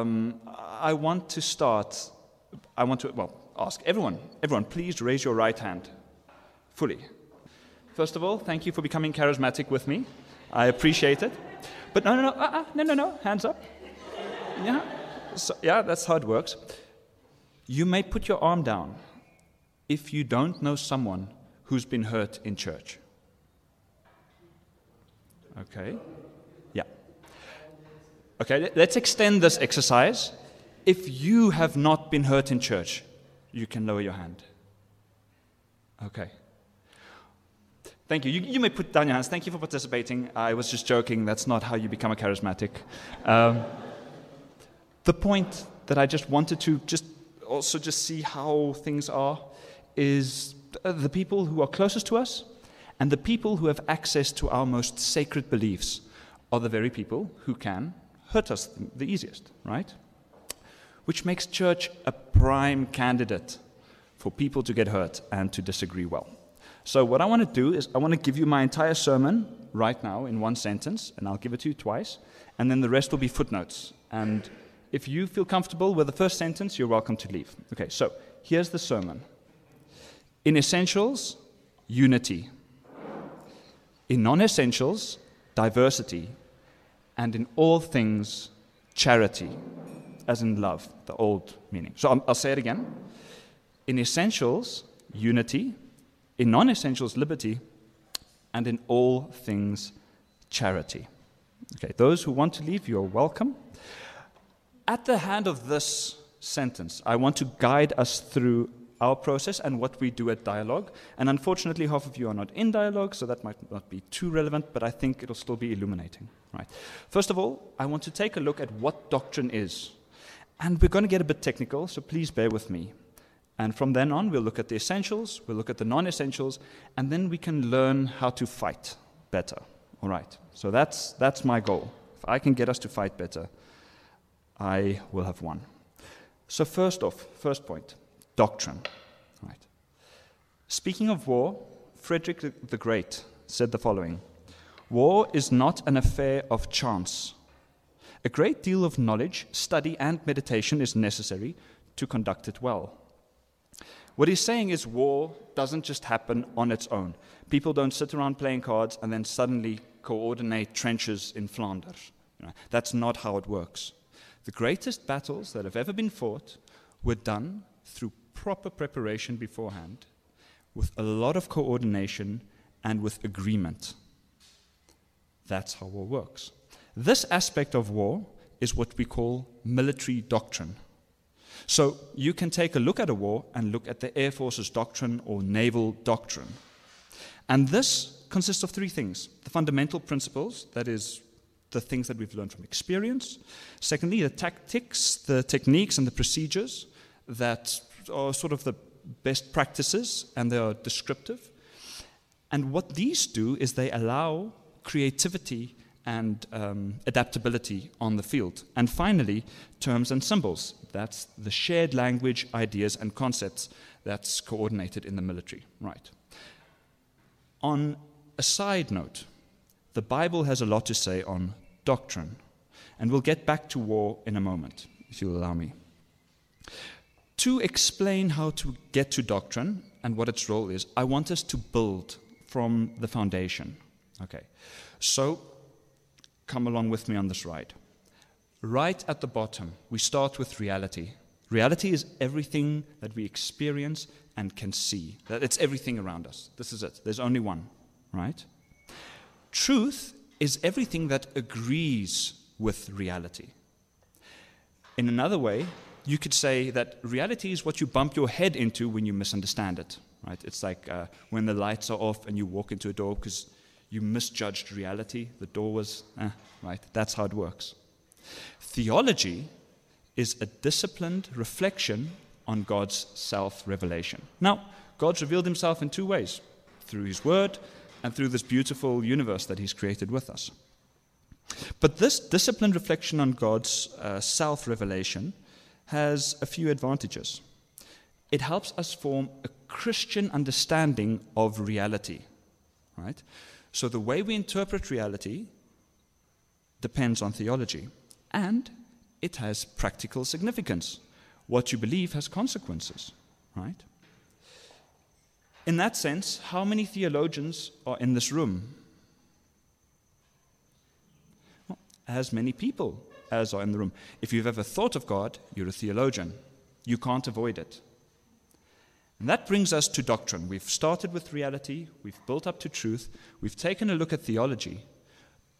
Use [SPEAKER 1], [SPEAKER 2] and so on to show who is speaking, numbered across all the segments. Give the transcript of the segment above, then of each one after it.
[SPEAKER 1] um, I want to start. I want to, well, ask everyone, everyone, please raise your right hand fully. First of all, thank you for becoming charismatic with me. I appreciate it. But no, no, no, uh-uh, no, no, no, hands up. Yeah, so, yeah, that's how it works. You may put your arm down if you don't know someone who's been hurt in church. Okay? Okay, let's extend this exercise. If you have not been hurt in church, you can lower your hand. Okay. Thank you. you. You, may put down your hands. Thank you for participating. I was just joking. That's not how you become a charismatic. Um, the point that I just wanted to just also just see how things are is the people who are closest to us and the people who have access to our most sacred beliefs are the very people who can hurt us the easiest, right? Which makes church a prime candidate for people to get hurt and to disagree well. So, what I want to do is, I want to give you my entire sermon right now in one sentence, and I'll give it to you twice, and then the rest will be footnotes. And if you feel comfortable with the first sentence, you're welcome to leave. Okay, so here's the sermon. In essentials, unity. In non essentials, diversity. And in all things, charity, as in love, the old meaning. So I'll, say it again. In essentials, unity. In non essentials, liberty. And in all things, charity. Okay, those who want to leave, you're welcome. At the hand of this sentence, I want to guide us through our process and what we do at dialogue. And unfortunately, half of you are not in dialogue, so that might not be too relevant, but I think it'll still be illuminating. Right. First of all, I want to take a look at what doctrine is. And we're going to get a bit technical, so please bear with me. And from then on, we'll look at the essentials, we'll look at the non essentials, and then we can learn how to fight better. All right. So that's, that's my goal. If I can get us to fight better, I will have won. So, first off, first point doctrine. Right. Speaking of war, Frederick the Great said the following War is not an affair of chance. A great deal of knowledge, study, and meditation is necessary to conduct it well. What he's saying is war doesn't just happen on its own. People don't sit around playing cards and then suddenly coordinate trenches in Flanders. You know, that's not how it works. The greatest battles that have ever been fought were done through proper preparation beforehand, with a lot of coordination and with agreement. That's how war works. This aspect of war is what we call military doctrine. So you can take a look at a war and look at the Air Force's doctrine or naval doctrine. And this consists of three things the fundamental principles, that is, the things that we've learned from experience. Secondly, the tactics, the techniques, and the procedures that are sort of the best practices and they are descriptive. And what these do is they allow creativity and um, adaptability on the field. And finally, terms and symbols. That's the shared language, ideas, and concepts that's coordinated in the military. Right. On a side note, the Bible has a lot to say on doctrine. And we'll get back to war in a moment, if you'll allow me. To explain how to get to doctrine and what its role is, I want us to build from the foundation. Okay, so come along with me on this ride. Right at the bottom, we start with reality. Reality is everything that we experience and can see. It's everything around us. This is it. There's only one, right? Truth is everything that agrees with reality. In another way, you could say that reality is what you bump your head into when you misunderstand it. Right? It's like uh, when the lights are off and you walk into a door because you misjudged reality. The door was, eh, right? That's how it works. Theology is a disciplined reflection on God's self revelation. Now, God's revealed himself in two ways through his word and through this beautiful universe that he's created with us. But this disciplined reflection on God's uh, self revelation has a few advantages. It helps us form a Christian understanding of reality, right? So the way we interpret reality depends on theology, and it has practical significance. What you believe has consequences, right? In that sense, how many theologians are in this room? Well, as many people as are in the room. If you've ever thought of God, you're a theologian. You can't avoid it. And that brings us to doctrine. We've started with reality, we've built up to truth, we've taken a look at theology.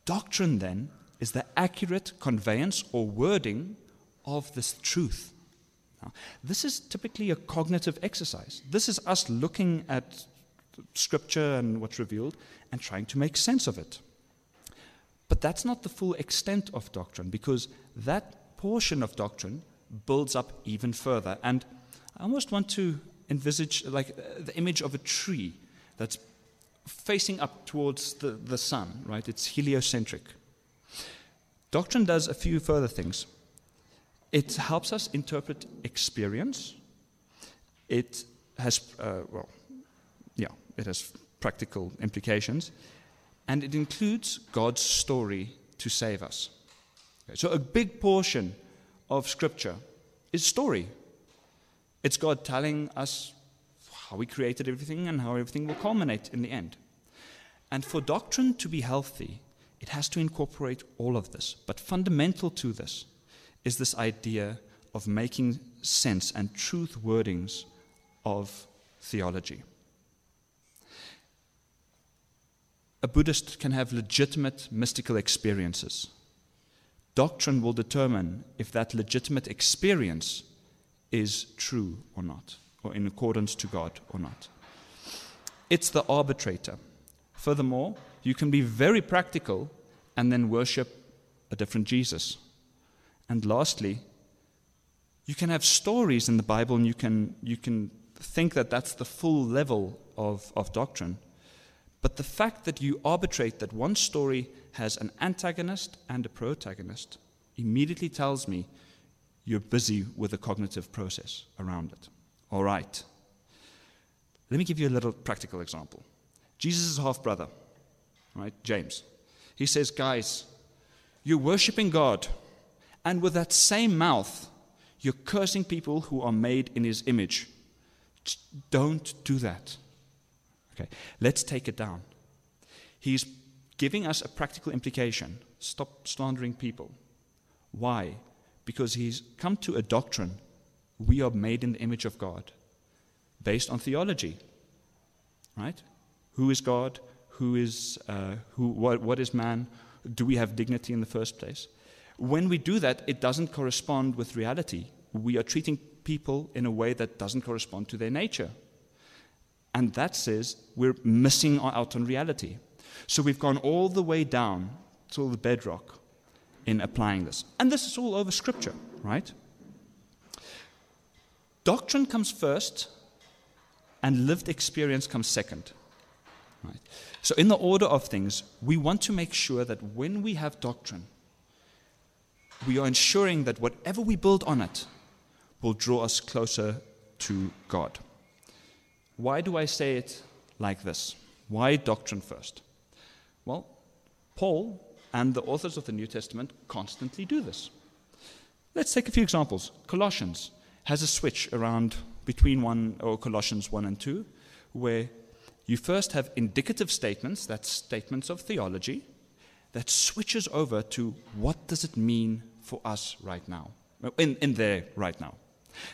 [SPEAKER 1] Doctrine, then, is the accurate conveyance or wording of this truth. Now, this is typically a cognitive exercise. This is us looking at Scripture and what's revealed and trying to make sense of it. But that's not the full extent of doctrine because that portion of doctrine builds up even further. And I almost want to envisage like uh, the image of a tree that's facing up towards the, the sun, right? It's heliocentric. Doctrine does a few further things. It helps us interpret experience. It has, uh, well, yeah, it has practical implications. And it includes God's story to save us. Okay, so a big portion of Scripture is story. It's God telling us how He created everything and how everything will culminate in the end. And for doctrine to be healthy, it has to incorporate all of this. But fundamental to this is this idea of making sense and truth wordings of theology. A Buddhist can have legitimate mystical experiences. Doctrine will determine if that legitimate experience is true or not, or in accordance to God or not. It's the arbitrator. Furthermore, you can be very practical and then worship a different Jesus. And lastly, you can have stories in the Bible and you can, you can think that that's the full level of, of doctrine. But the fact that you arbitrate that one story has an antagonist and a protagonist immediately tells me you're busy with a cognitive process around it. All right. Let me give you a little practical example. Jesus' half brother, right, James, he says, Guys, you're worshiping God, and with that same mouth, you're cursing people who are made in his image. Don't do that. Okay, let's take it down. He's giving us a practical implication. Stop slandering people. Why? Because he's come to a doctrine. We are made in the image of God based on theology. Right? Who is God? Who is, uh, who, what, what is man? Do we have dignity in the first place? When we do that, it doesn't correspond with reality. We are treating people in a way that doesn't correspond to their nature. And that says we're missing out on reality. So we've gone all the way down to the bedrock in applying this. And this is all over Scripture, right? Doctrine comes first, and lived experience comes second. Right? So, in the order of things, we want to make sure that when we have doctrine, we are ensuring that whatever we build on it will draw us closer to God. Why do I say it like this? Why doctrine first? Well, Paul and the authors of the New Testament constantly do this. Let's take a few examples. Colossians has a switch around between 1 or Colossians 1 and 2 where you first have indicative statements, that's statements of theology, that switches over to what does it mean for us right now, oh, in, in there right now.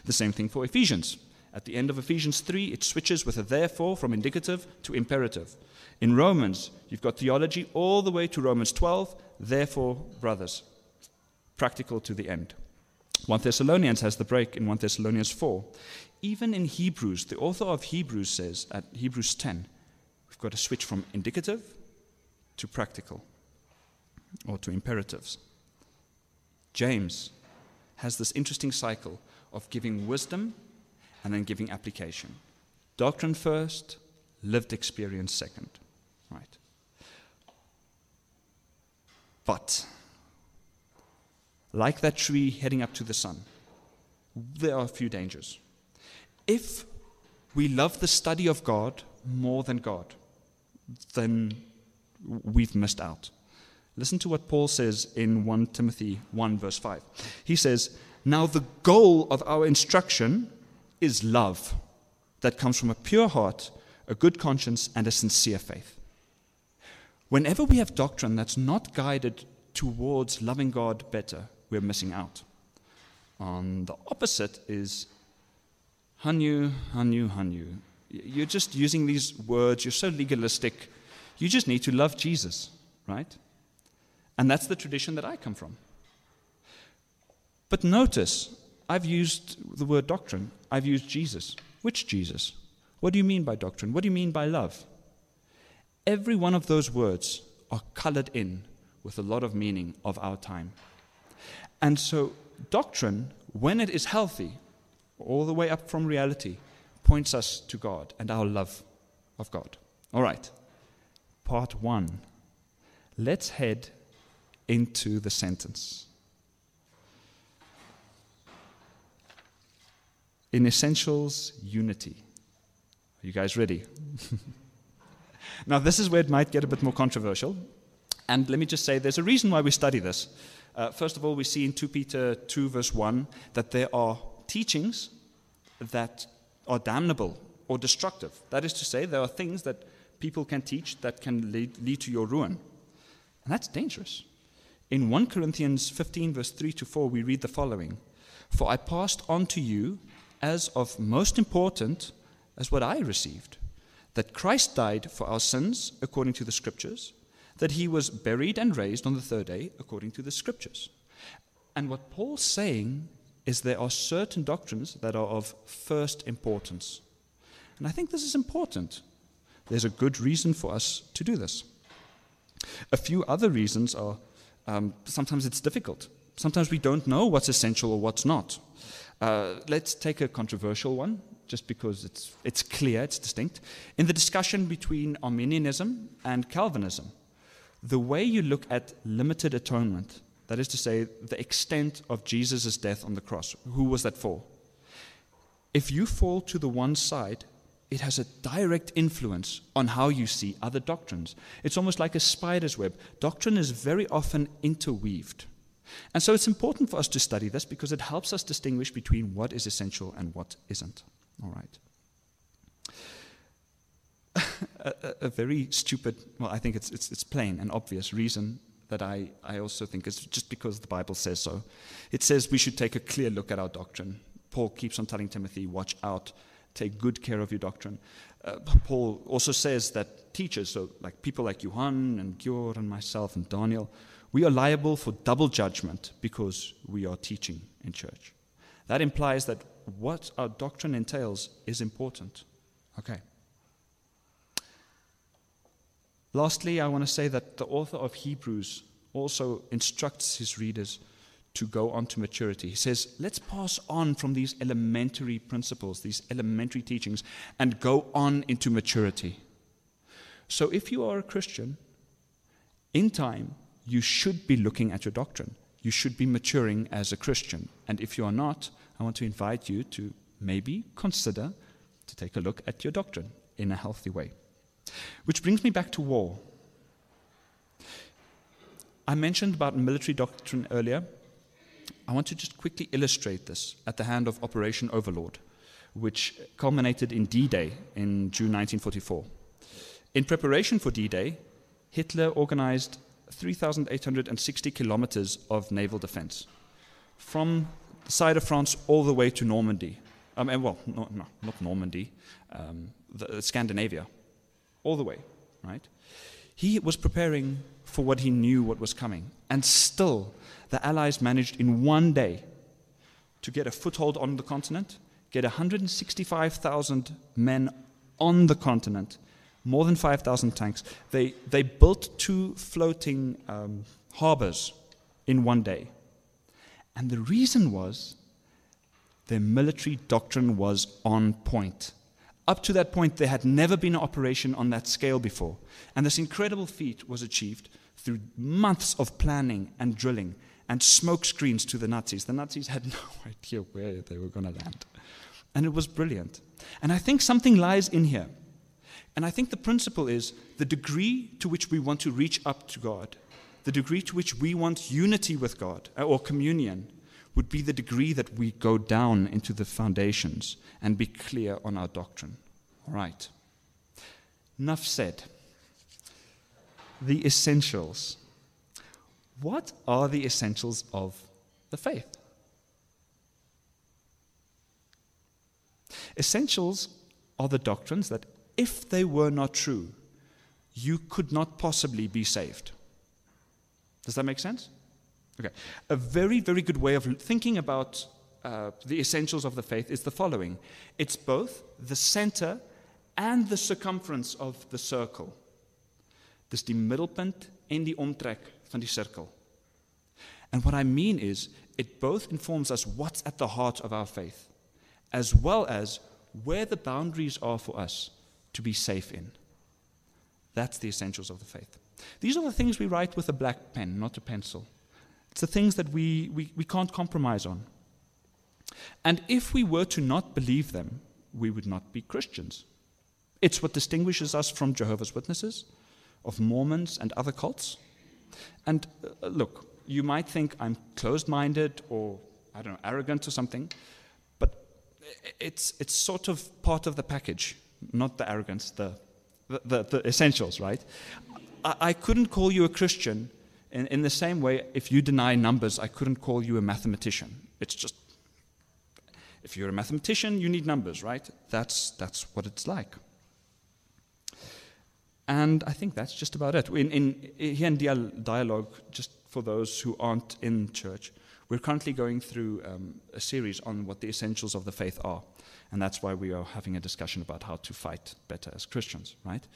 [SPEAKER 1] The same thing for Ephesians. At the end of Ephesians 3, it switches with a therefore from indicative to imperative. In Romans, you've got theology all the way to Romans 12, therefore, brothers. Practical to the end. 1 Thessalonians has the break in 1 Thessalonians 4. Even in Hebrews, the author of Hebrews says at Hebrews 10, we've got to switch from indicative to practical or to imperatives. James has this interesting cycle of giving wisdom and then giving application. Doctrine first, lived experience second. Right. But, like that tree heading up to the sun, there are a few dangers. If we love the study of God more than God, then we've missed out. Listen to what Paul says in 1 Timothy 1, verse 5. He says, Now the goal of our instruction is love that comes from a pure heart, a good conscience, and a sincere faith. Whenever we have doctrine that's not guided towards loving God better, we're missing out. On the opposite is Hanyu, Hanyu, Hanyu. You're just using these words, you're so legalistic. You just need to love Jesus, right? And that's the tradition that I come from. But notice, I've used the word doctrine, I've used Jesus. Which Jesus? What do you mean by doctrine? What do you mean by love? Every one of those words are colored in with a lot of meaning of our time. And so, doctrine, when it is healthy, all the way up from reality, points us to God and our love of God. All right, part one. Let's head into the sentence. In essentials, unity. Are you guys ready? now, this is where it might get a bit more controversial. And let me just say there's a reason why we study this. Uh, first of all, we see in 2 Peter 2, verse 1, that there are teachings that are damnable or destructive. That is to say, there are things that people can teach that can lead, lead to your ruin. And that's dangerous. In 1 Corinthians 15, verse 3 to 4, we read the following For I passed on to you as of most important as what I received that Christ died for our sins according to the Scriptures, that he was buried and raised on the third day according to the Scriptures. And what Paul's saying is there are certain doctrines that are of first importance. And I think this is important. There's a good reason for us to do this. A few other reasons are um, sometimes it's difficult. Sometimes we don't know what's essential or what's not. Uh, let's take a controversial one, just because it's, it's clear, it's distinct. In the discussion between Arminianism and Calvinism, the way you look at limited atonement, that is to say, the extent of Jesus' death on the cross, who was that for? If you fall to the one side, it has a direct influence on how you see other doctrines. It's almost like a spider's web. Doctrine is very often interweaved. And so it's important for us to study this because it helps us distinguish between what is essential and what isn't. All right. a, a, a, very stupid, well, I think it's, it's, it's plain and obvious reason that I, I also think is just because the Bible says so. It says we should take a clear look at our doctrine. Paul keeps on telling Timothy, watch out take good care of your doctrine. Uh, Paul also says that teachers, so like people like Johan and Gjord and myself and Daniel, we are liable for double judgment because we are teaching in church. That implies that what our doctrine entails is important. Okay. Lastly, I want to say that the author of Hebrews also instructs his readers to go on to maturity. He says, let's pass on from these elementary principles, these elementary teachings, and go on into maturity. So if you are a Christian, in time, you should be looking at your doctrine. You should be maturing as a Christian. And if you are not, I want to invite you to maybe consider to take a look at your doctrine in a healthy way. Which brings me back to war. I mentioned about military doctrine earlier. I want to just quickly illustrate this at the hand of Operation Overlord, which culminated in D Day in June 1944. In preparation for D Day, Hitler organized 3,860 kilometers of naval defense from the side of France all the way to Normandy. Um, and well, no, no, not Normandy, um, the, Scandinavia, all the way, right? He was preparing for what he knew what was coming, and still the Allies managed in one day to get a foothold on the continent, get 165,000 men on the continent, more than 5,000 tanks. They, they built two floating um, harbors in one day. And the reason was their military doctrine was on point. Up to that point, there had never been an operation on that scale before. And this incredible feat was achieved through months of planning and drilling and smoke screens to the Nazis. The Nazis had no idea where they were going to land. And it was brilliant. And I think something lies in here. And I think the principle is the degree to which we want to reach up to God, the degree to which we want unity with God uh, or communion would be the degree that we go down into the foundations and be clear on our doctrine. All right. Enough said. The essentials. What are the essentials of the faith? Essentials are the doctrines that, if they were not true, you could not possibly be saved. Does that make sense? Okay. A very, very good way of thinking about uh, the essentials of the faith is the following it's both the center and the circumference of the circle. Dis die middelpunt en die omtrek van die sirkel. And what I mean is it both informs us what's at the heart of our faith as well as where the boundaries are for us to be safe in. That's the essentials of the faith. These are the things we write with a black pen, not a pencil. It's the things that we, we, we can't compromise on. And if we were to not believe them, we would not be Christians. It's what distinguishes us from Jehovah's Witnesses, of Mormons, and other cults. And uh, look, you might think I'm closed minded or, I don't know, arrogant or something, but it's, it's sort of part of the package, not the arrogance, the, the, the, the essentials, right? I, I couldn't call you a Christian in, in the same way, if you deny numbers, I couldn't call you a mathematician. It's just, if you're a mathematician, you need numbers, right? That's, that's what it's like. And I think that's just about it. In, in, here in Dialogue, just for those who aren't in church, we're currently going through um, a series on what the essentials of the faith are. And that's why we are having a discussion about how to fight better as Christians, right?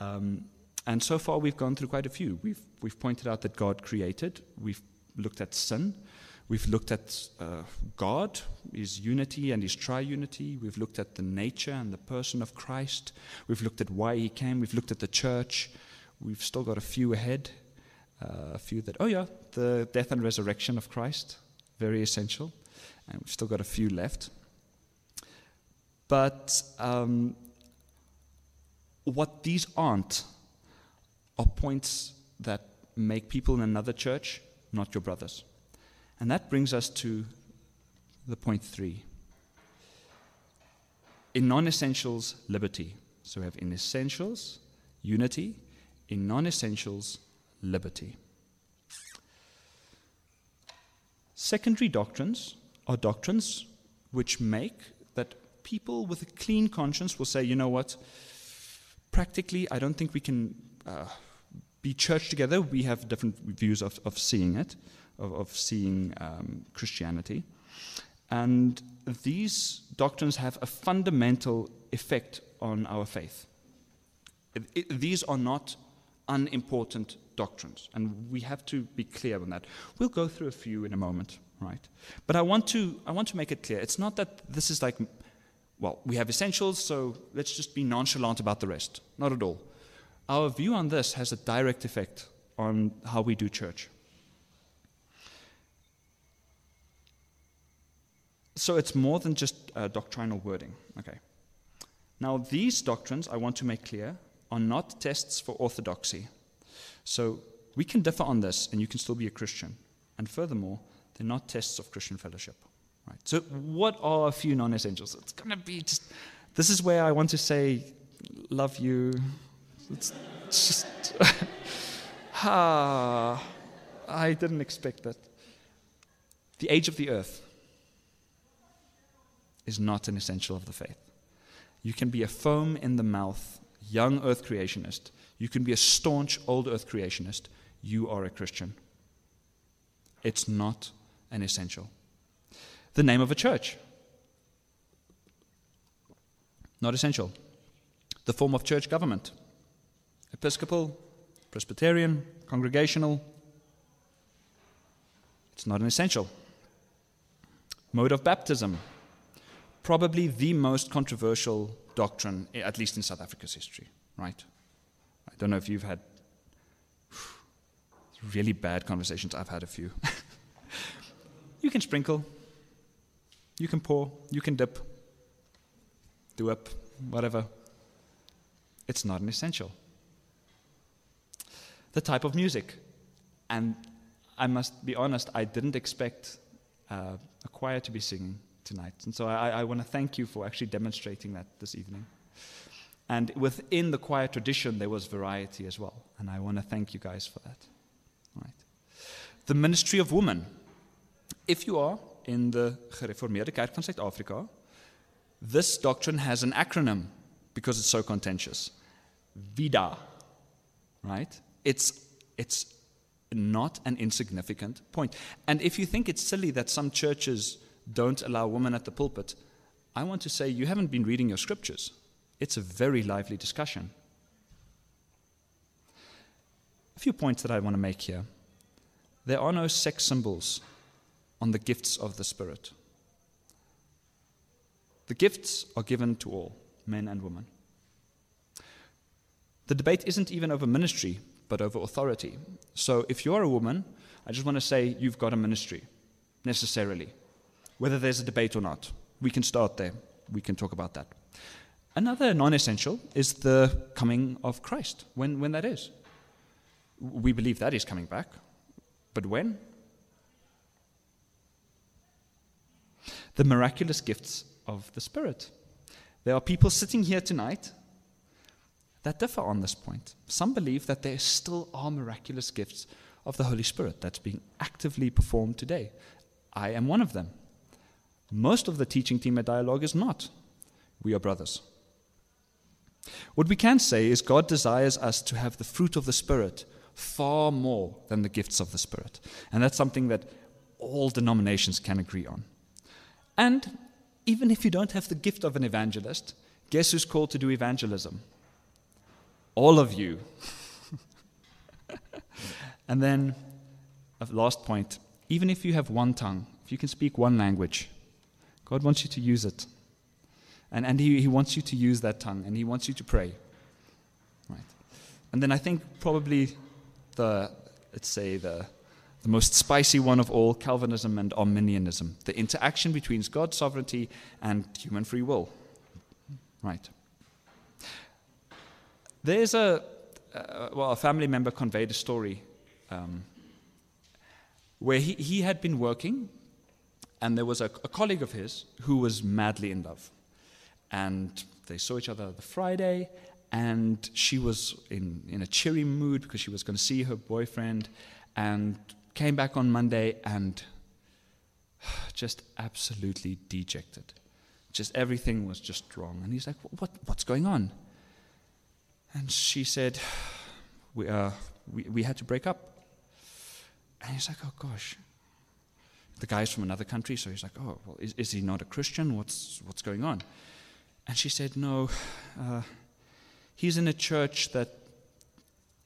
[SPEAKER 1] Um, and so far, we've gone through quite a few. We've, we've pointed out that God created, we've looked at sin, we've looked at uh, God, his unity and his triunity, we've looked at the nature and the person of Christ, we've looked at why he came, we've looked at the church, we've still got a few ahead. Uh, a few that, oh yeah, the death and resurrection of Christ, very essential. And we've still got a few left. But um, what these aren't are points that make people in another church not your brothers. And that brings us to the point three. In non essentials, liberty. So we have in essentials, unity. In non essentials, liberty. Secondary doctrines are doctrines which make people with a clean conscience will say, you know what, practically, I don't think we can uh, be church together, we have different views of, of seeing it, of, of seeing um, Christianity. And these doctrines have a fundamental effect on our faith. It, it, these are not unimportant doctrines, and we have to be clear on that. We'll go through a few in a moment, right? But I want to, I want to make it clear. It's not that this is like, well, we have essentials, so let's just be nonchalant about the rest. Not at all our view on this has a direct effect on how we do church. So it's more than just uh, doctrinal wording. Okay. Now, these doctrines, I want to make clear, are not tests for orthodoxy. So we can differ on this, and you can still be a Christian. And furthermore, they're not tests of Christian fellowship. Right. So, what are a few non essentials? It's going to be just. This is where I want to say, love you, it's just, ah, I didn't expect that. The age of the earth is not an essential of the faith. You can be a foam in the mouth, young earth creationist. You can be a staunch old earth creationist. You are a Christian. It's not an essential. The name of a church. Not essential. The form of church government. Episcopal, Presbyterian, Congregational. It's not an essential. Mode of baptism. Probably the most controversial doctrine, at least in South Africa's history, right? I don't know if you've had really bad conversations. I've had a few. you can sprinkle, you can pour, you can dip, do up, whatever. It's not an essential the type of music and I must be honest, I didn't expect uh, a choir to be singing tonight. And so I, I want to thank you for actually demonstrating that this evening. And within the choir tradition, there was variety as well. And I want to thank you guys for that. Right. The ministry of women. If you are in the Gereformeerde Kerk van Suid-Afrika, this doctrine has an acronym because it's so contentious. VIDA. Right? It's it's not an insignificant point. And if you think it's silly that some churches don't allow women at the pulpit, I want to say you haven't been reading your scriptures. It's a very lively discussion. A few points that I want to make here. There are no sex symbols on the gifts of the Spirit. The gifts are given to all, men and women. The debate isn't even over ministry, but over authority. So if you're a woman, I just want to say you've got a ministry, necessarily, whether there's a debate or not. We can start there. We can talk about that. Another non essential is the coming of Christ, when, when that is. We believe that is coming back, but when? The miraculous gifts of the Spirit. There are people sitting here tonight that differ on this point. Some believe that there still are miraculous gifts of the Holy Spirit that's being actively performed today. I am one of them. Most of the teaching team at Dialogue is not. We are brothers. What we can say is God desires us to have the fruit of the Spirit far more than the gifts of the Spirit. And that's something that all denominations can agree on. And even if you don't have the gift of an evangelist, guess who's called to do evangelism? all of you. and then, a last point even if you have one tongue, if you can speak one language, God wants you to use it. And, and he, he wants you to use that tongue, and He wants you to pray. Right. And then I think probably the, let's say, the, the most spicy one of all Calvinism and Arminianism the interaction between God's sovereignty and human free will. Right. There's a, uh, well, a family member conveyed a story um, where he, he had been working, and there was a, a colleague of his who was madly in love. And they saw each other the Friday, and she was in, in a cheery mood because she was going to see her boyfriend, and came back on Monday and just absolutely dejected. Just everything was just wrong. And he's like, what, What's going on? And she said, we, uh, we, we had to break up. And he's like, oh gosh. The guy's from another country, so he's like, oh, well, is, is he not a Christian? What's, what's going on? And she said, no, uh, he's in a church that,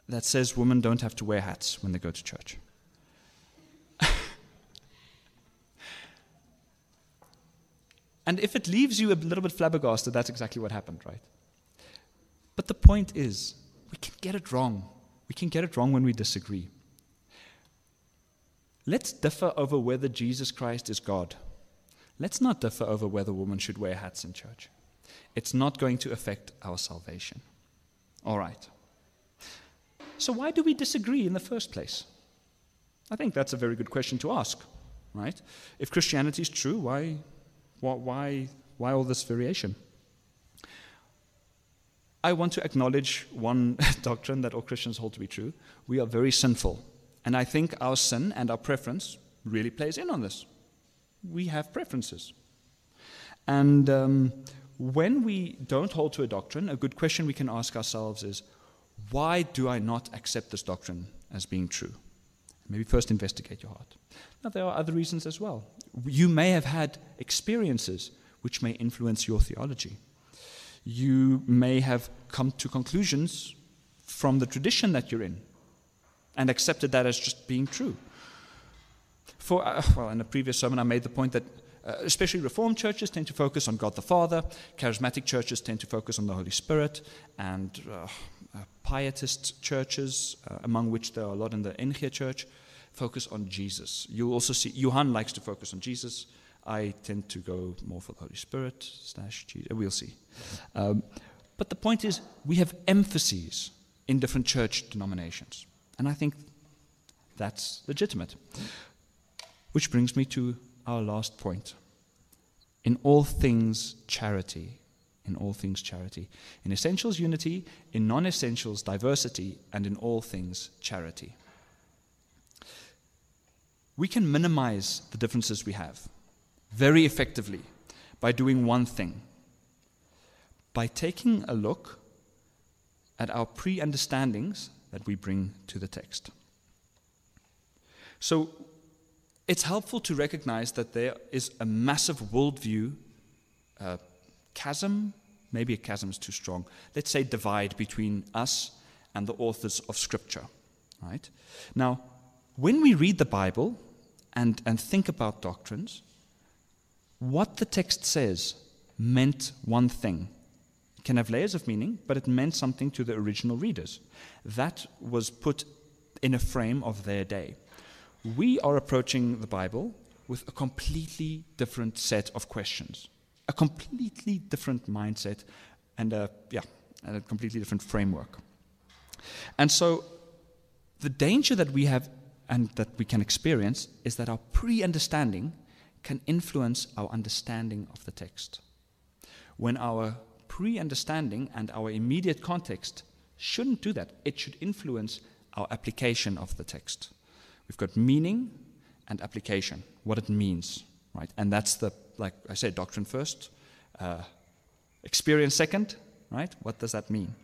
[SPEAKER 1] that says women don't have to wear hats when they go to church. And if it leaves you a little bit flabbergasted, that's exactly what happened, right? But the point is, we can get it wrong. We can get it wrong when we disagree. Let's differ over whether Jesus Christ is God. Let's not differ over whether women should wear hats in church. It's not going to affect our salvation. All right. So, why do we disagree in the first place? I think that's a very good question to ask, right? If Christianity is true, why, why, why all this variation? I want to acknowledge one doctrine that all Christians hold to be true. We are very sinful. And I think our sin and our preference really plays in on this. We have preferences. And um, when we don't hold to a doctrine, a good question we can ask ourselves is why do I not accept this doctrine as being true? Maybe first investigate your heart. Now, there are other reasons as well. You may have had experiences which may influence your theology you may have come to conclusions from the tradition that you're in and accepted that as just being true. For, uh, well, in a previous sermon, I made the point that uh, especially Reformed churches tend to focus on God the Father, charismatic churches tend to focus on the Holy Spirit, and uh, uh pietist churches, uh, among which there are a lot in the NG church, focus on Jesus. You also see, Johann likes to focus on Jesus. I tend to go more for the Holy Spirit slash Jesus. We'll see. Um, but the point is, we have emphases in different church denominations. And I think that's legitimate. Which brings me to our last point. In all things, charity. In all things, charity. In essentials, unity. In non essentials, diversity. And in all things, charity. We can minimize the differences we have very effectively by doing one thing by taking a look at our pre understandings that we bring to the text. So, it's helpful to recognize that there is a massive worldview uh, chasm, maybe a chasm is too strong, let's say divide between us and the authors of Scripture. Right? Now, when we read the Bible and, and think about doctrines, what the text says meant one thing. It can have layers of meaning, but it meant something to the original readers. That was put in a frame of their day. We are approaching the Bible with a completely different set of questions, a completely different mindset, and a, yeah, and a completely different framework. And so, the danger that we have and that we can experience is that our pre understanding can influence our understanding of the text. When our pre understanding and our immediate context shouldn't do that, it should influence our application of the text. We've got meaning and application, what it means, right? And that's the, like I said, doctrine first, uh, experience second, right? What does that mean?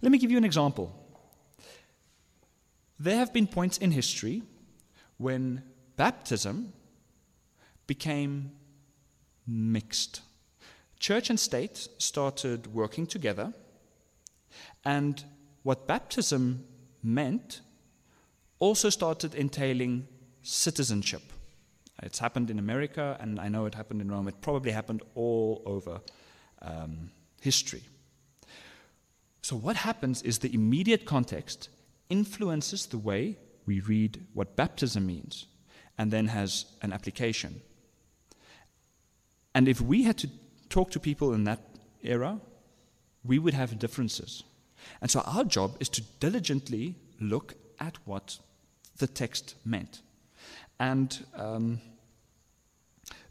[SPEAKER 1] Let me give you an example. There have been points in history when baptism became mixed. Church and state started working together, and what baptism meant also started entailing citizenship. It's happened in America, and I know it happened in Rome. It probably happened all over um, history. So, what happens is the immediate context influences the way we read what baptism means and then has an application. And if we had to talk to people in that era, we would have differences. And so our job is to diligently look at what the text meant. And um,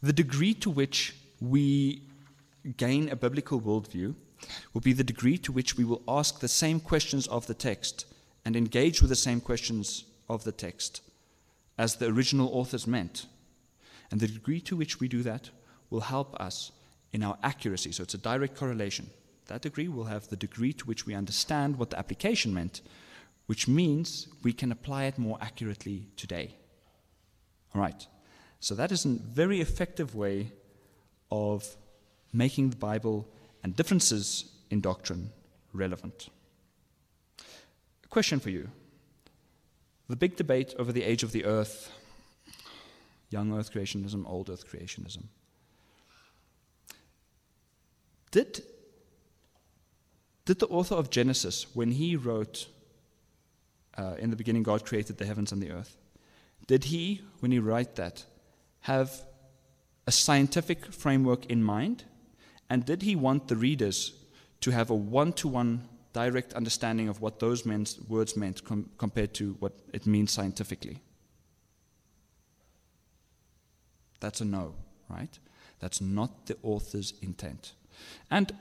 [SPEAKER 1] the degree to which we gain a biblical worldview will be the degree to which we will ask the same questions of the text and engage with the same questions of the text as the original authors meant. And the degree to which we do that will help us in our accuracy. So it's a direct correlation. That degree will have the degree to which we understand what the application meant, which means we can apply it more accurately today. All right. So that is a very effective way of making the Bible and differences in doctrine relevant. A question for you. The big debate over the age of the earth, young earth creationism, old earth creationism. Did, did the author of Genesis, when he wrote, uh, In the beginning God created the heavens and the earth, did he, when he wrote that, have a scientific framework in mind? And did he want the readers to have a one to one direct understanding of what those words meant com- compared to what it means scientifically? That's a no, right? That's not the author's intent. And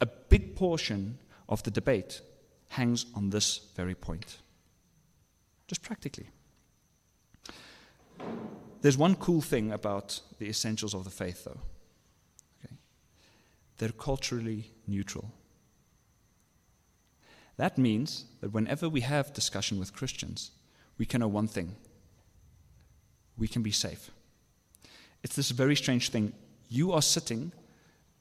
[SPEAKER 1] a big portion of the debate hangs on this very point. Just practically. There's one cool thing about the essentials of the faith, though. Okay? They're culturally neutral. That means that whenever we have discussion with Christians, we can know one thing we can be safe. It's this very strange thing you are sitting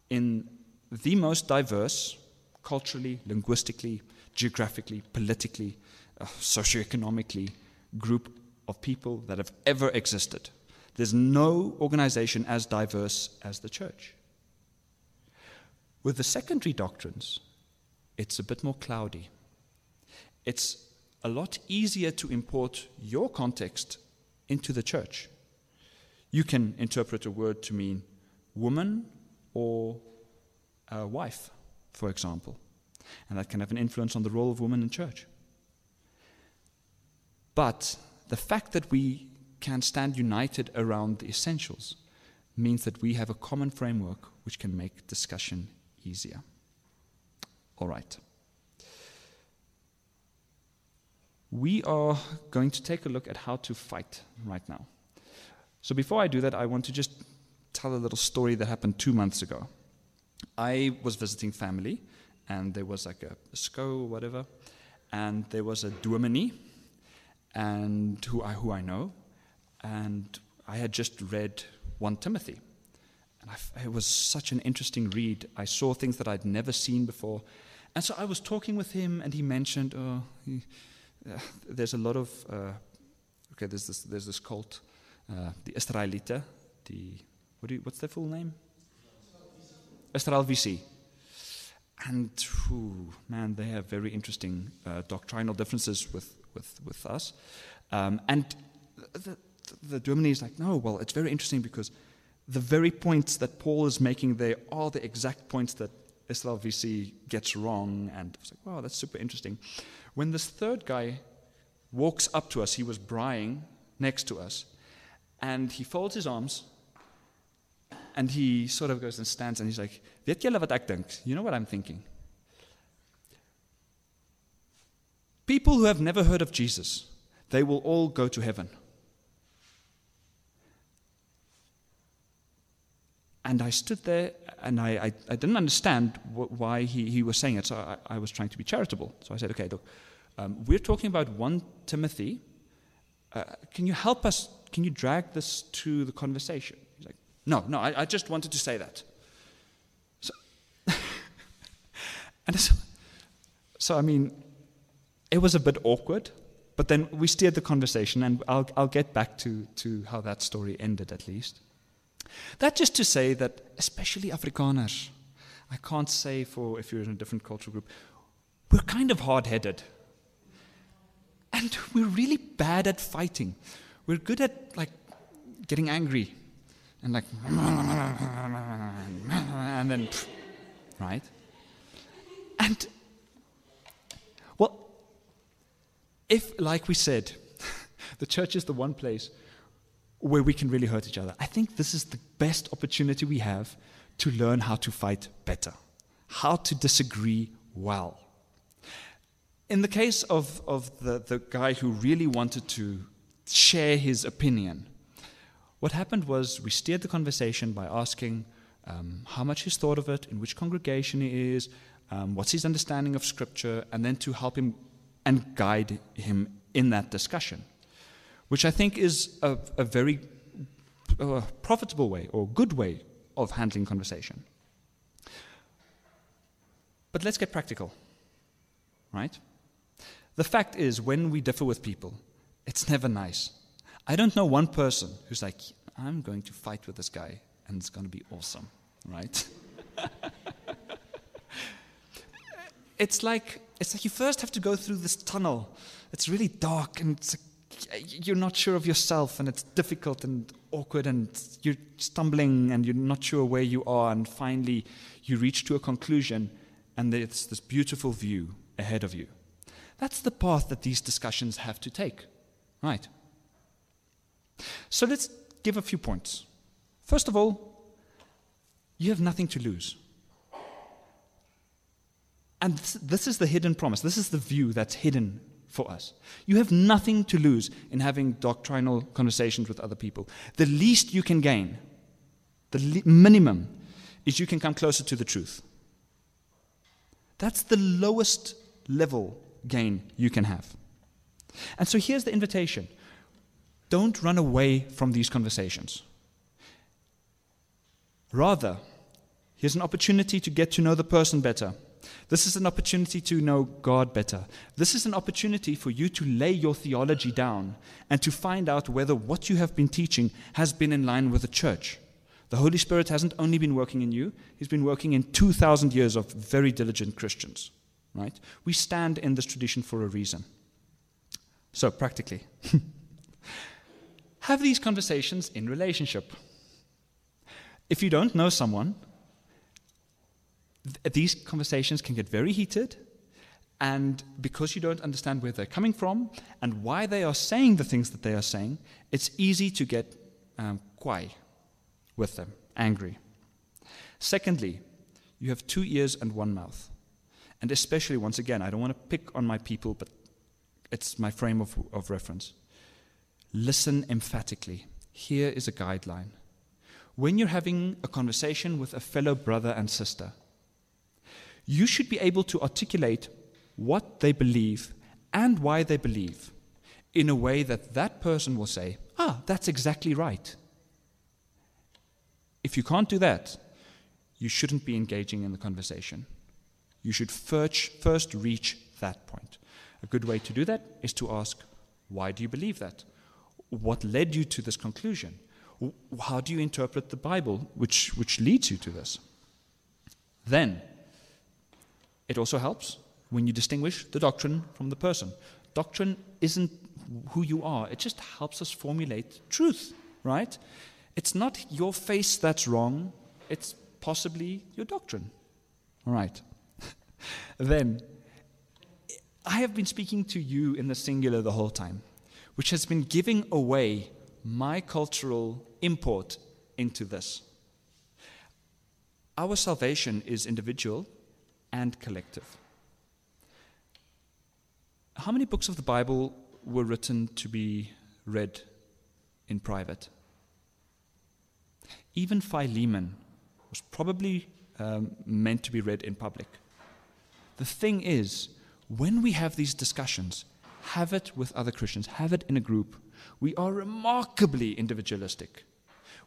[SPEAKER 1] in the most diverse, culturally, linguistically, geographically, politically, uh, socioeconomically group of people that have ever existed. There's no organization as diverse as the church. With the secondary doctrines, it's a bit more cloudy. It's a lot easier to import your context into the church. You can interpret a word to mean woman or wife, for example. And that can have an influence on the role of women in church. But the fact that we can stand united around the essentials means that we have a common framework which can make discussion easier. All right. We are going to take a look at how to fight right now. So before I do that, I want to just tell a little story that happened two months ago. I was visiting family, and there was like a, SCO or whatever, and there was a dominee, and who I, who I know, and I had just read 1 Timothy. And I, it was such an interesting read. I saw things that I'd never seen before. And so I was talking with him, and he mentioned, oh, he, uh, there's a lot of, uh, okay, there's this, there's this cult, uh, the Israelite, the, what do you, what's their full name? Israel Visie. And, whew, man, they have very interesting uh, doctrinal differences with, with, with us. Um, and the, the dominee is like, no, well, it's very interesting because the very points that Paul is making there are the exact points that Israel Visie gets wrong. And I was like, wow, that's super interesting. When this third guy walks up to us, he was braaiing next to us, and he folds his arms and he sort of goes and stands and he's like, Weet julle wat ek? You know what I'm thinking? People who have never heard of Jesus, they will all go to heaven. And I stood there and I, I, I didn't understand wh- why he, he was saying it, so I, I, was trying to be charitable. So I said, okay, look, um, we're talking about 1 Timothy. Uh, can you help us? Can you drag this to the conversation? No, no, I, I just wanted to say that. So, and so, so, I mean, it was a bit awkward, but then we steered the conversation, and I'll, I'll get back to, to how that story ended at least. That just to say that, especially Afrikaners, I can't say for if you're in a different cultural group, we're kind of hard headed. And we're really bad at fighting. We're good at like getting angry and like, and then, right? And, well, if, like we said, the church is the one place where we can really hurt each other. I think this is the best opportunity we have to learn how to fight better, how to disagree well. In the case of, of the, the guy who really wanted to share his opinion, what happened was we steered the conversation by asking um, how much he's thought of it, in which congregation he is, um, what's his understanding of Scripture, and then to help him and guide him in that discussion which I think is a, a very uh, profitable way or good way of handling conversation. But let's get practical, right? The fact is, when we differ with people, it's never nice. I don't know one person who's like, I'm going to fight with this guy and it's going to be awesome, right? it's like it's like you first have to go through this tunnel. It's really dark and it's you're not sure of yourself and it's difficult and awkward and you're stumbling and you're not sure where you are and finally you reach to a conclusion and it's this beautiful view ahead of you. That's the path that these discussions have to take. Right. So let's give a few points. First of all, you have nothing to lose. And this, this is the hidden promise. This is the view that's hidden for us. You have nothing to lose in having doctrinal conversations with other people. The least you can gain, the le- minimum, is you can come closer to the truth. That's the lowest level gain you can have. And so here's the invitation don't run away from these conversations. Rather, here's an opportunity to get to know the person better this is an opportunity to know God better. This is an opportunity for you to lay your theology down and to find out whether what you have been teaching has been in line with the church. The Holy Spirit hasn't only been working in you, He's been working in 2,000 years of very diligent Christians. Right? We stand in this tradition for a reason. So, practically, have these conversations in relationship. If you don't know someone, th- these conversations can get very heated And because you don't understand where they're coming from and why they are saying the things that they are saying, it's easy to get um, with them, angry. Secondly, you have two ears and one mouth. And especially, once again, I don't want to pick on my people, but it's my frame of, of reference. Listen emphatically. Here is a guideline. When you're having a conversation with a fellow brother and sister, you should be able to articulate what they believe and why they believe in a way that that person will say, Ah, that's exactly right. If you can't do that, you shouldn't be engaging in the conversation. You should first reach that point. A good way to do that is to ask, Why do you believe that? What led you to this conclusion? How do you interpret the Bible, which, which leads you to this? Then, it also helps when you distinguish the doctrine from the person. Doctrine isn't who you are, it just helps us formulate truth, right? It's not your face that's wrong, it's possibly your doctrine. All right. then, I have been speaking to you in the singular the whole time, which has been giving away my cultural import into this. Our salvation is individual and collective. How many books of the Bible were written to be read in private? Even Philemon was probably um, meant to be read in public. The thing is, when we have these discussions, have it with other Christians, have it in a group. We are remarkably individualistic.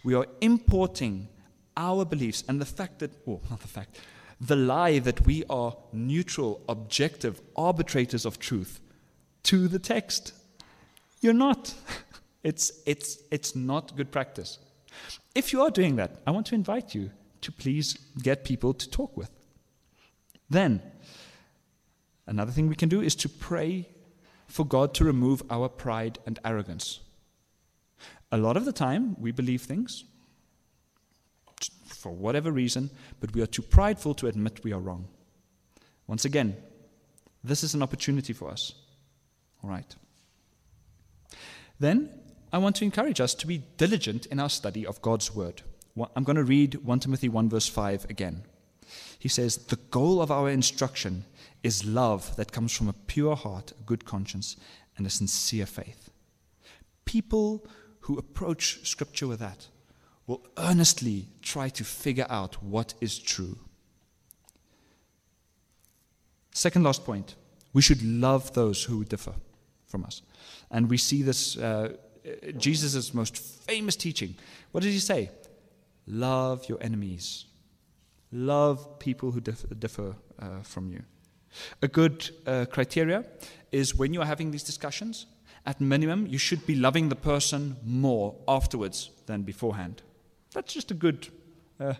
[SPEAKER 1] We are importing our beliefs and the fact that, oh, not the fact, the lie that we are neutral, objective arbitrators of truth to the text. You're not. It's, it's, it's not good practice. If you are doing that, I want to invite you to please get people to talk with. Then, another thing we can do is to pray for God to remove our pride and arrogance. A lot of the time, we believe things for whatever reason, but we are too prideful to admit we are wrong. Once again, this is an opportunity for us. All right. Then, I want to encourage us to be diligent in our study of God's Word. I'm going to read 1 Timothy 1, verse 5 again. He says, The goal of our instruction is love that comes from a pure heart, a good conscience, and a sincere faith. People who approach Scripture with that will earnestly try to figure out what is true. Second last point we should love those who differ from us. And we see this, uh, Jesus' most famous teaching. What did he say? Love your enemies, love people who differ, uh, from you. A good uh, criteria is when you are having these discussions, at minimum, you should be loving the person more afterwards than beforehand. That's just a good uh,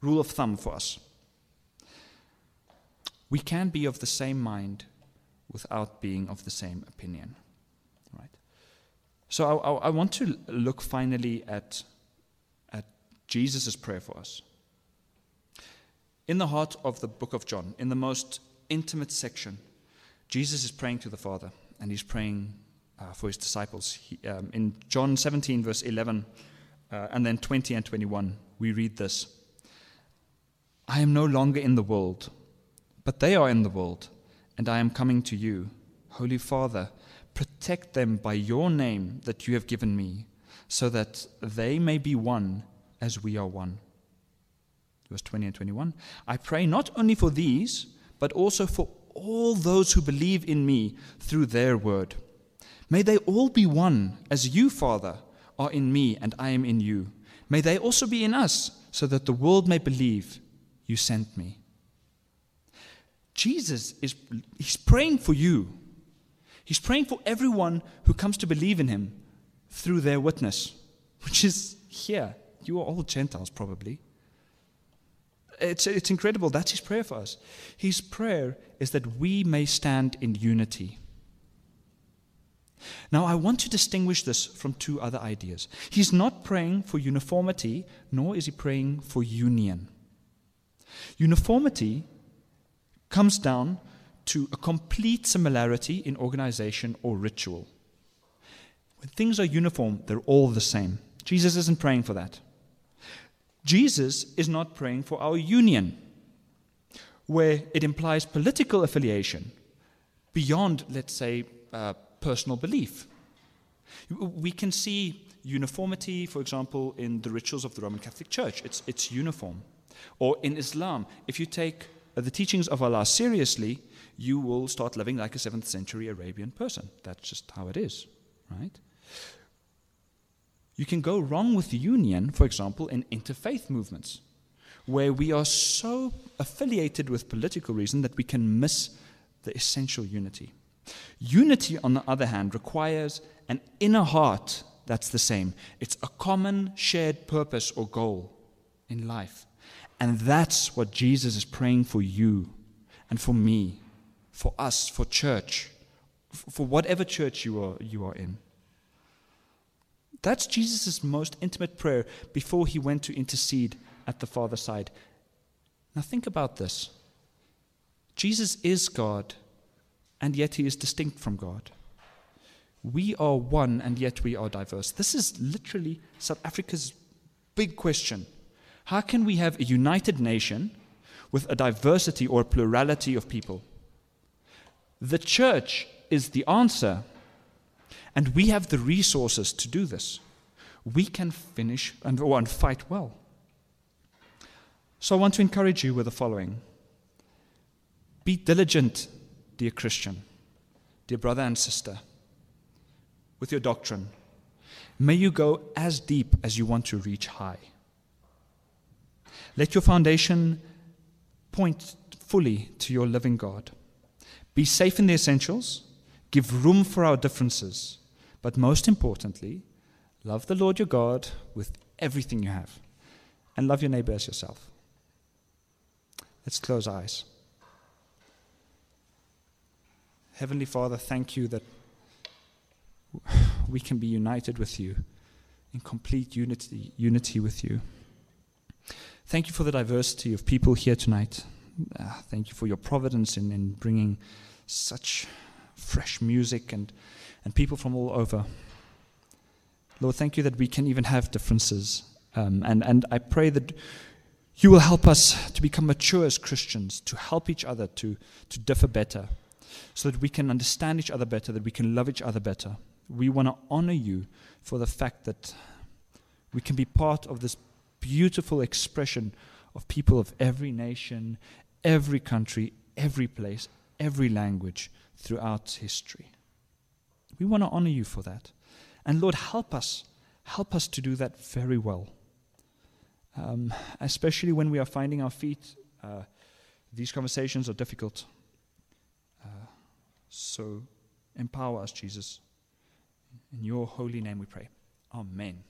[SPEAKER 1] rule of thumb for us. We can be of the same mind without being of the same opinion. Right? So I, I, I want to look finally at, at Jesus' prayer for us. In the heart of the book of John, in the most intimate section, Jesus is praying to the Father, and he's praying uh, for his disciples. He, um, in John 17, verse 11, uh, and then 20 and 21, we read this I am no longer in the world, but they are in the world, and I am coming to you. Holy Father, protect them by your name that you have given me, so that they may be one as we are one. Verse 20 and 21. I pray not only for these, but also for all those who believe in me through their word. May they all be one, as you, Father, are in me and I am in you. May they also be in us, so that the world may believe you sent me. Jesus is he's praying for you. He's praying for everyone who comes to believe in him through their witness, which is here. You are all Gentiles, probably. It's, it's incredible. That's his prayer for us. His prayer is that we may stand in unity. Now, I want to distinguish this from two other ideas. He's not praying for uniformity, nor is he praying for union. Uniformity comes down to a complete similarity in organization or ritual. When things are uniform, they're all the same. Jesus isn't praying for that. Jesus is not praying for our union, where it implies political affiliation beyond, let's say, uh, personal belief. We can see uniformity, for example, in the rituals of the Roman Catholic Church. It's, it's uniform. Or in Islam, if you take uh, the teachings of Allah seriously, you will start living like a 7th century Arabian person. That's just how it is, right? You can go wrong with union, for example, in interfaith movements, where we are so affiliated with political reason that we can miss the essential unity. Unity, on the other hand, requires an inner heart that's the same. It's a common shared purpose or goal in life. And that's what Jesus is praying for you and for me, for us, for church, for whatever church you are, you are in. That's Jesus' most intimate prayer before he went to intercede at the Father's side. Now, think about this Jesus is God, and yet he is distinct from God. We are one, and yet we are diverse. This is literally South Africa's big question. How can we have a united nation with a diversity or a plurality of people? The church is the answer, and we have the resources to do this. We can finish and, or, and fight well. So I want to encourage you with the following Be diligent, dear Christian, dear brother and sister, with your doctrine. May you go as deep as you want to reach high. Let your foundation point fully to your living God. Be safe in the essentials, give room for our differences, but most importantly, love the Lord your God with everything you have, and love your neighbor as yourself. Let's close eyes. Heavenly Father, thank you that we can be united with you in complete unity, unity with you. Thank you for the diversity of people here tonight. Uh, thank you for your providence in, in bringing such fresh music and, and people from all over. Lord, thank you that we can even have differences. Um, and, and I pray that you will help us to become mature as Christians, to help each other to, to differ better, so that we can understand each other better, that we can love each other better. We want to honor you for the fact that we can be part of this beautiful expression of people of every nation, every country, every place, every language throughout history. We want to honor you for that. And Lord, help us. Help us to do that very well. Um, especially when we are finding our feet. Uh, these conversations are difficult. Uh, so empower us, Jesus. In your holy name we pray. Amen.